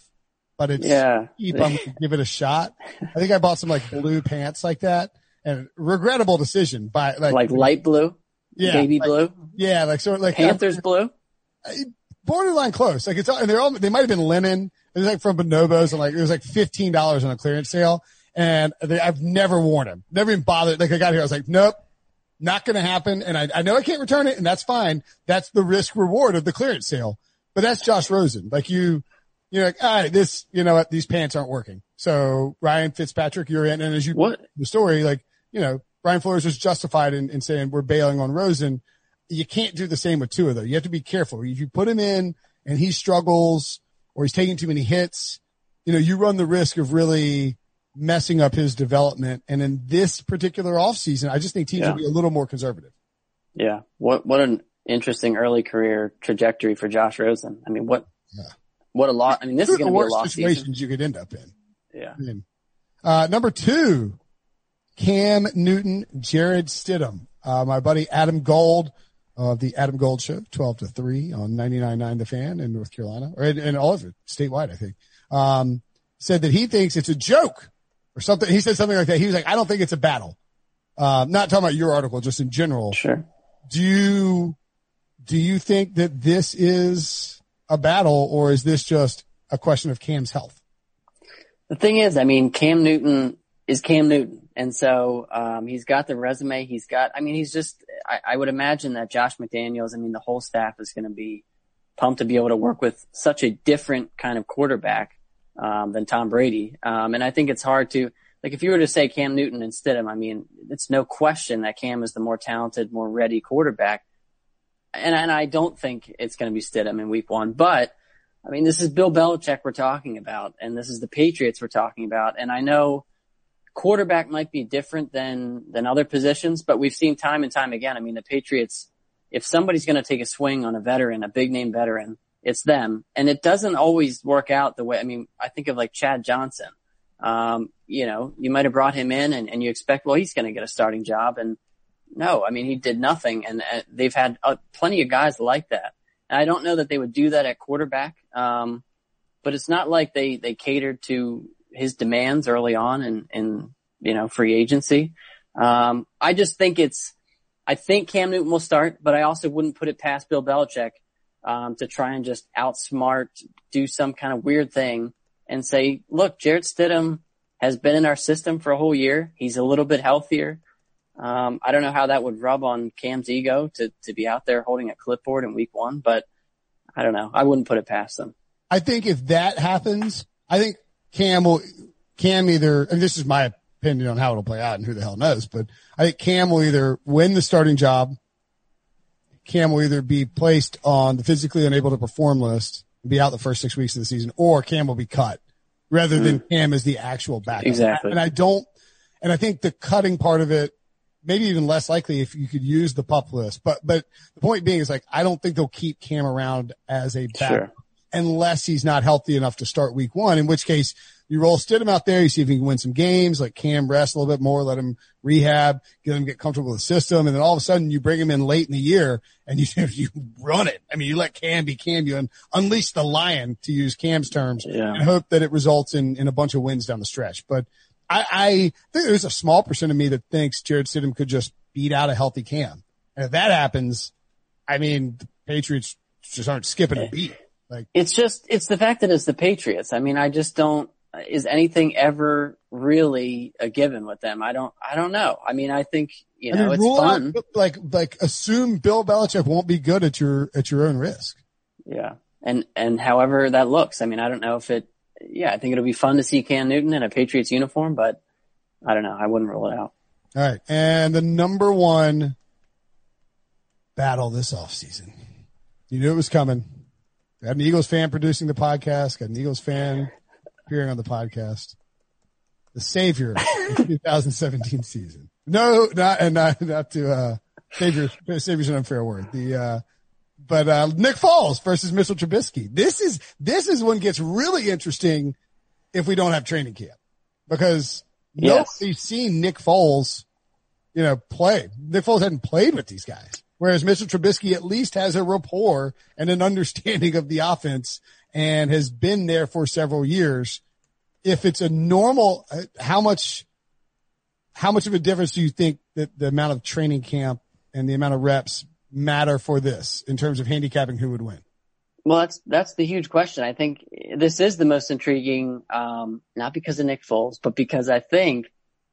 but it's Yeah. cheap, I'm gonna give it a shot. I think I bought some like blue pants like that and regrettable decision by like, Like light blue, yeah, baby like- blue, Yeah, like sort of like uh, Panthers blue. borderline close. Like it's all, and they're all, they might have been linen. It was like from Bonobos and like, it was like $15 on a clearance sale. And they, I've never worn them. Never even bothered. Like I got here, I was like, nope, not going to happen. And I, I know I can't return it and that's fine. That's the risk reward of the clearance sale. But that's Josh Rosen. Like you, you're like, all right, this, you know what? These pants aren't working. So Ryan Fitzpatrick, you're in. And as you, What? the story, like, you know, Brian Flores was justified in, in saying we're bailing on Rosen. You can't do the same with Tua though. You have to be careful. If you put him in and he struggles or he's taking too many hits, you know, you run the risk of really messing up his development. And in this particular offseason, I just think teams Yeah. will be a little more conservative. Yeah. What, what an interesting early career trajectory for Josh Rosen. I mean, what, Yeah. what a lot. I mean, this is going to be a worst lost season. situations you could end up in. Yeah. I mean, uh, number two, Cam Newton, Jarrett Stidham. Uh, my buddy Adam Gold of the Adam Gold Show, 12 to 3 on 99.9 The Fan in North Carolina, or in, in all of it, statewide, I think, um, said that he thinks it's a joke or something. He said something like that. He was like, I don't think it's a battle. Uh, not talking about your article, just in general. Sure. Do you, do you think that this is a battle or is this just a question of Cam's health? The thing is, I mean, Cam Newton is Cam Newton. And so, um, he's got the resume. He's got, I mean, he's just, I, I would imagine that Josh McDaniels, I mean, the whole staff is going to be pumped to be able to work with such a different kind of quarterback, um, than Tom Brady. Um, and I think it's hard to, like, if you were to say Cam Newton instead of I mean, it's no question that Cam is the more talented, more ready quarterback. And, and I don't think it's going to be Stidham in week one, but I mean, this is Bill Belichick we're talking about, and this is the Patriots we're talking about. And I know quarterback might be different than, than other positions, but we've seen time and time again. I mean, the Patriots, if somebody's going to take a swing on a veteran, a big name veteran, it's them. And it doesn't always work out the way, I mean, I think of like Chad Johnson. Um, you know, you might have brought him in and, and you expect, well, he's going to get a starting job. And no, I mean, he did nothing. And uh, they've had uh, plenty of guys like that. And I don't know that they would do that at quarterback. Um, but it's not like they, they catered to his demands early on in, in, you know, free agency. Um, I just think it's, I think Cam Newton will start, but I also wouldn't put it past Bill Belichick um, to try and just outsmart, do some kind of weird thing and say, look, Jarrett Stidham has been in our system for a whole year. He's a little bit healthier. Um, I don't know how that would rub on Cam's ego to, to be out there holding a clipboard in week one, but I don't know. I wouldn't put it past them. I think if that happens, I think Cam will, Cam either, and this is my opinion on how it'll play out and who the hell knows, but I think Cam will either win the starting job. Cam will either be placed on the physically unable to perform list and be out the first six weeks of the season, or Cam will be cut rather than mm. Cam as the actual backup. Exactly. And I don't, and I think the cutting part of it, maybe even less likely if you could use the pup list. But, but the point being is like, I don't think they'll keep Cam around as a backup sure. Unless he's not healthy enough to start week one, in which case you roll Stidham out there, you see if he can win some games, like Cam rest a little bit more, let him rehab, get him get comfortable with the system, and then all of a sudden you bring him in late in the year and you you run it. I mean, you let Cam be Cam, you un- unleash the lion to use Cam's terms, yeah. and hope that it results in in a bunch of wins down the stretch. But I, I think there's a small percent of me that thinks Jarrett Stidham could just beat out a healthy Cam, and if that happens, I mean, the Patriots just aren't skipping a beat. Like it's just it's the fact that it's the Patriots. I mean, I just don't is anything ever really a given with them? I don't, I don't know. I mean, I think, you know, it's fun. Out, like, like assume Bill Belichick won't be good at your, at your own risk. Yeah. And, and however that looks, I mean, I don't know if it, yeah, I think it'll be fun to see Cam Newton in a Patriots uniform, but I don't know. I wouldn't rule it out. All right. And the number one battle this offseason. You knew it was coming. Got an Eagles fan producing the podcast, got an Eagles fan appearing on the podcast. The savior of the 2017 season. No, not, and not, not to, uh, savior, savior's an unfair word. The, uh, but, uh, Nick Foles versus Mitchell Trubisky. This is, this is when gets really interesting if we don't have training camp because yes. nobody's seen Nick Foles, you know, play. Nick Foles hadn't played with these guys. Whereas Mr. Trubisky at least has a rapport and an understanding of the offense and has been there for several years. If it's a normal, uh, how much, how much of a difference do you think that the amount of training camp and the amount of reps matter for this in terms of handicapping who would win? Well, that's that's the huge question. I think this is the most intriguing, um, not because of Nick Foles, but because I think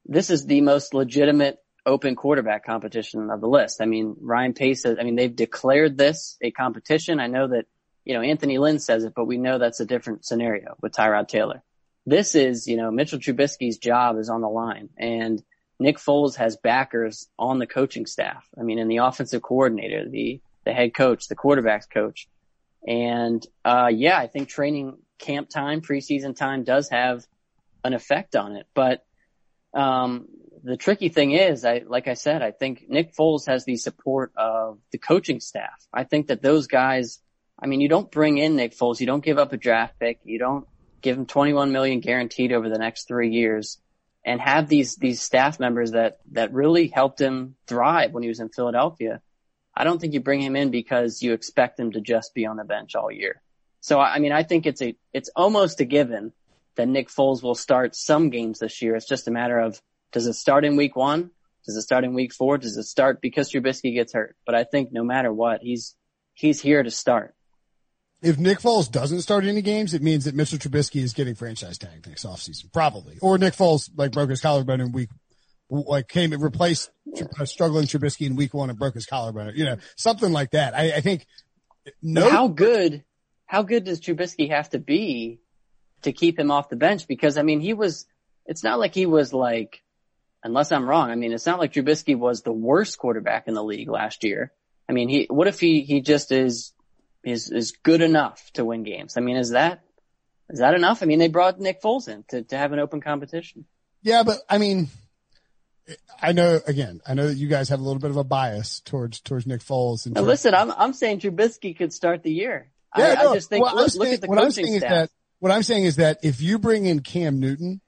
this is the most legitimate open quarterback competition of the list. I mean, Ryan Pace. I mean, they've declared this a competition. I know that you know, Anthony Lynn says it, but we know that's a different scenario with Tyrod Taylor. This is, you know, Mitchell Trubisky's job is on the line and Nick Foles has backers on the coaching staff. I mean, in the offensive coordinator, the, the head coach, the quarterback's coach. And, uh, yeah, I think training camp time, preseason time does have an effect on it. But, um, the tricky thing is, I, like I said, I think Nick Foles has the support of the coaching staff. I think that those guys I mean, you don't bring in Nick Foles. You don't give up a draft pick. You don't give him 21 million guaranteed over the next three years and have these, these staff members that, that really helped him thrive when he was in Philadelphia. I don't think you bring him in because you expect him to just be on the bench all year. So, I mean, I think it's a, it's almost a given that Nick Foles will start some games this year. It's just a matter of, does it start in week one? Does it start in week four? Does it start because Trubisky gets hurt? But I think no matter what, he's, he's here to start if Nick Foles doesn't start any games, it means that Mr. Trubisky is getting franchise tag next offseason, probably. Or Nick Foles like broke his collarbone in week, like came and replaced a uh, struggling Trubisky in week one and broke his collarbone. You know, something like that. I, I think. No, how good, how good does Trubisky have to be to keep him off the bench? Because I mean, he was. It's not like he was like, unless I'm wrong. I mean, it's not like Trubisky was the worst quarterback in the league last year. I mean, he. What if he he just is is is good enough to win games. I mean, is that is that enough? I mean, they brought Nick Foles in to to have an open competition. Yeah, but I mean, I know again, I know that you guys have a little bit of a bias towards towards Nick Foles. And now, listen, I'm I'm saying Trubisky could start the year. Yeah, I, no, I just think look, saying, look, at the coaching staff. That, what I'm saying is that if you bring in Cam Newton,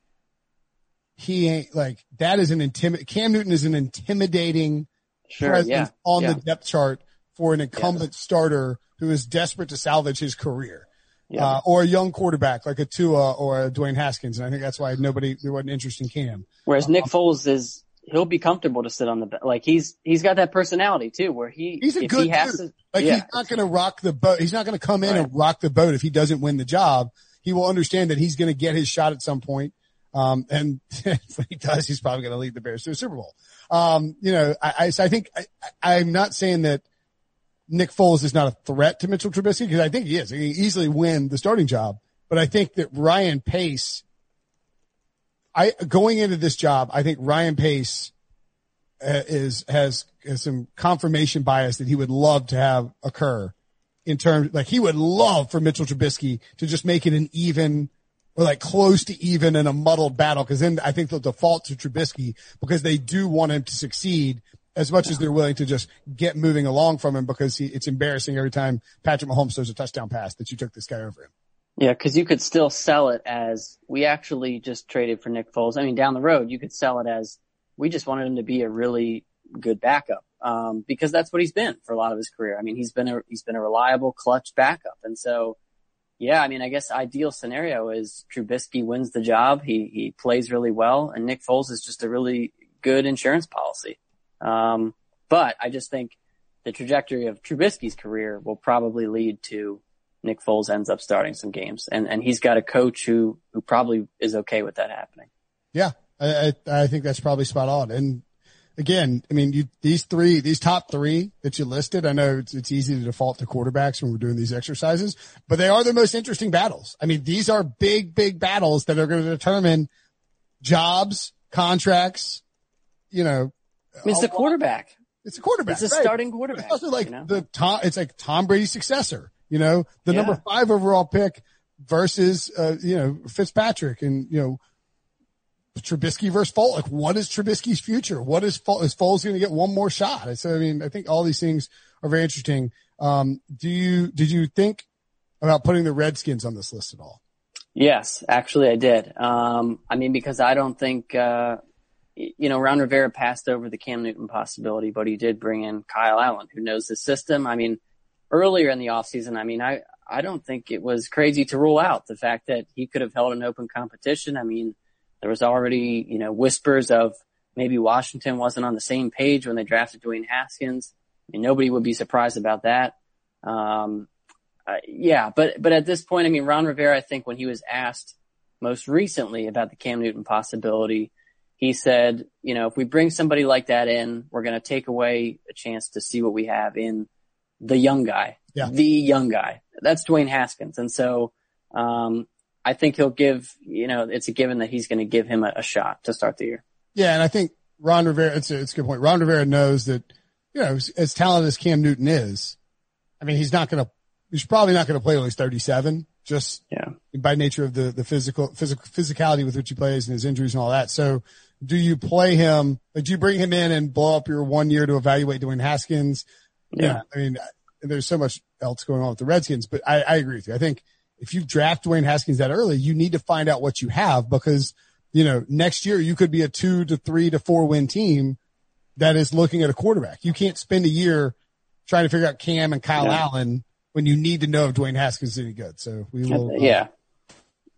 he ain't like that is an intimid. Cam Newton is an intimidating sure, presence yeah, on yeah. the depth chart for an incumbent yes. starter who is desperate to salvage his career. Yeah. Uh, or a young quarterback like a Tua or a Dwayne Haskins. And I think that's why nobody, there wasn't interest in Cam. Whereas Nick um, Foles is, he'll be comfortable to sit on the. Like he's he's got that personality too, where he He's a good he has dude. to, Like yeah, he's not going to rock the boat. He's not going to come in Right. and rock the boat if he doesn't win the job. He will understand that he's going to get his shot at some point. Um, and when he does, he's probably going to lead the Bears to a Super Bowl. Um, you know, I, I, I think I, I'm not saying that Nick Foles is not a threat to Mitchell Trubisky because I think he is. He can easily win the starting job, but I think that Ryan Pace, I going into this job, I think Ryan Pace uh, is has, has some confirmation bias that he would love to have occur in terms like he would love for Mitchell Trubisky to just make it an even or like close to even in a muddled battle because then I think they'll default to Trubisky because they do want him to succeed as much as they're willing to just get moving along from him because he, it's embarrassing every time Patrick Mahomes throws a touchdown pass that you took this guy over him. Yeah, because you could still sell it as we actually just traded for Nick Foles. I mean, down the road, you could sell it as we just wanted him to be a really good backup um, because that's what he's been for a lot of his career. I mean, he's been a he's been a reliable clutch backup, and so yeah, I mean, I guess ideal scenario is Trubisky wins the job. He he plays really well, and Nick Foles is just a really good insurance policy. Um, but I just think the trajectory of Trubisky's career will probably lead to Nick Foles ends up starting some games, and and he's got a coach who who probably is okay with that happening. Yeah, I, I, I think that's probably spot on. And again, I mean, you, these three, these top three that you listed, I know it's, it's easy to default to quarterbacks when we're doing these exercises, but they are the most interesting battles. I mean, these are big, big battles that are going to determine jobs, contracts, you know, I mean, it's the quarterback. it's a quarterback. It's a right? starting quarterback. It's also like you know? the Tom, it's like Tom Brady's successor, you know, the Yeah. number five overall pick versus, uh, you know, Fitzpatrick and, you know, Trubisky versus Foles. Like, what is Trubisky's future? What is Foles? Is Foles going to get one more shot? So, I mean, I think all these things are very interesting. Um, do you, did you think about putting the Redskins on this list at all? Yes, actually I did. Um, I mean, because I don't think, uh, you know, Ron Rivera passed over the Cam Newton possibility, but he did bring in Kyle Allen, who knows the system. I mean, earlier in the offseason, I mean, I, I don't think it was crazy to rule out the fact that he could have held an open competition. I mean, there was already, you know, whispers of maybe Washington wasn't on the same page when they drafted Dwayne Haskins. I mean, nobody would be surprised about that. Um, uh, yeah, but but at this point, I mean, Ron Rivera, I think when he was asked most recently about the Cam Newton possibility, he said, you know, if we bring somebody like that in, we're going to take away a chance to see what we have in the young guy, Yeah. the young guy. That's Dwayne Haskins, and so um, I think he'll give, you know, it's a given that he's going to give him a, a shot to start the year. Yeah, and I think Ron Rivera. It's a, it's a good point. Ron Rivera knows that you know as, as talented as Cam Newton is, I mean he's not going to. He's probably not going to play till he's 37, just Yeah. by nature of the the physical physical physicality with which he plays and his injuries and all that. So, do you play him? Like, do you bring him in and blow up your one year to evaluate Dwayne Haskins? Yeah. I mean, there's so much else going on with the Redskins, but I, I agree with you. I think if you draft Dwayne Haskins that early, you need to find out what you have because, you know, next year you could be a two to three to four win team that is looking at a quarterback. You can't spend a year trying to figure out Cam and Kyle. Allen when you need to know if Dwayne Haskins is any good. So we will. uh, yeah.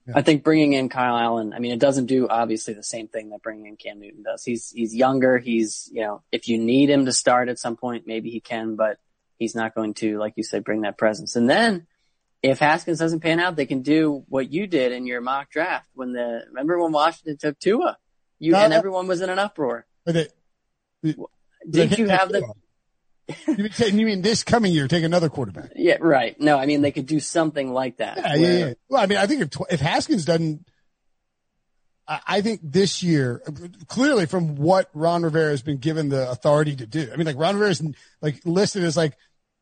yeah. I think bringing in Kyle Allen, I mean, it doesn't do obviously the same thing that bringing in Cam Newton does. He's, he's younger. He's, you know, if you need him to start at some point, maybe he can, but he's not going to, like you said, bring that presence. And then if Haskins doesn't pan out, they can do what you did in your mock draft when the, remember when Washington took Tua? You, No, and no. everyone was in an uproar. But they- Did you have the, you mean, you mean this coming year, take another quarterback? yeah, right. No, I mean, they could do something like that. Yeah, yeah, where- yeah. Well, I mean, I think if if Haskins doesn't, I, I think this year, clearly from what Ron Rivera has been given the authority to do. I mean, like Ron Rivera is like listed as like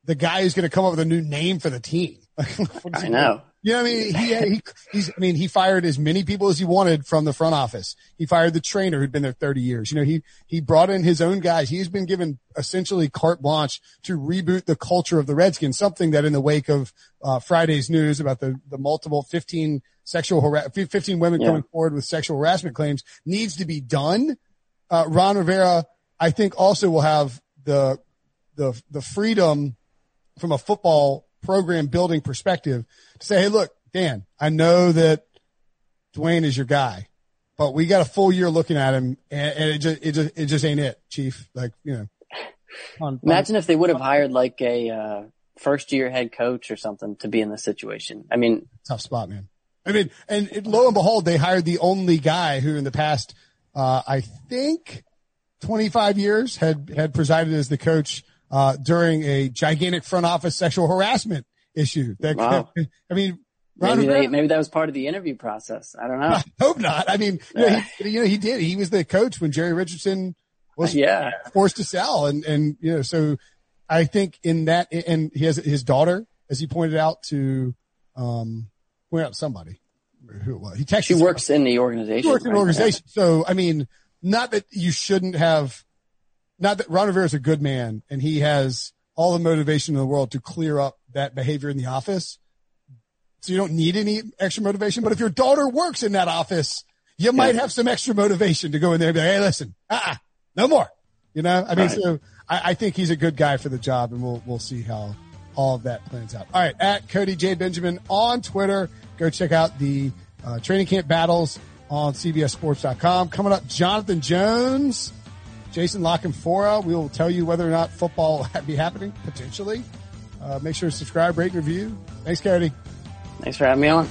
the guy who's going to come up with a new name for the team. I know. You know I mean? He, he, he's, I mean, he fired as many people as he wanted from the front office. He fired the trainer who'd been there 30 years. You know, he, he brought in his own guys. He's been given essentially carte blanche to reboot the culture of the Redskins, something that in the wake of, uh, Friday's news about the, the multiple 15 sexual harass, 15 women Yeah. coming forward with sexual harassment claims needs to be done. Uh, Ron Rivera, I think also will have the, the, the freedom from a football program building perspective to say, Hey, look, Dan, I know that Dwayne is your guy, but we got a full year looking at him, and, and it just it just it just ain't it, Chief. Like you know, on, imagine on, if they would have hired like a uh, first year head coach or something to be in this situation. I mean, tough spot, man. I mean, and it, lo and behold, they hired the only guy who in the past, uh, I think 25 years had, had presided as the coach, uh, during a gigantic front office sexual harassment issue. That, wow. I mean, Ron maybe, they, maybe that was part of the interview process. I don't know. I hope not. I mean, you know, he, you know, he did. He was the coach when Jerry Richardson was yeah. forced to sell. And, and, you know, so I think in that, and he has his daughter, as he pointed out to, um, point out somebody who was. He texted. She works in the organization. She works in the organization. So, I mean, not that you shouldn't have, not that Ron Rivera is a good man and he has all the motivation in the world to clear up that behavior in the office. So you don't need any extra motivation. But if your daughter works in that office, you might have some extra motivation to go in there and be like, Hey, listen, uh-uh, no more. You know, I mean, right. so I, I, think he's a good guy for the job and we'll, we'll see how all of that plans out. All right. At Cody J. Benjamin on Twitter. Go check out the uh, training camp battles on CBSSports.com. Coming up, Jonathan Jones, Jason La Canfora. We will tell you whether or not football will be happening potentially. Uh, make sure to subscribe, rate, review. Thanks, Cody. Thanks for having me on.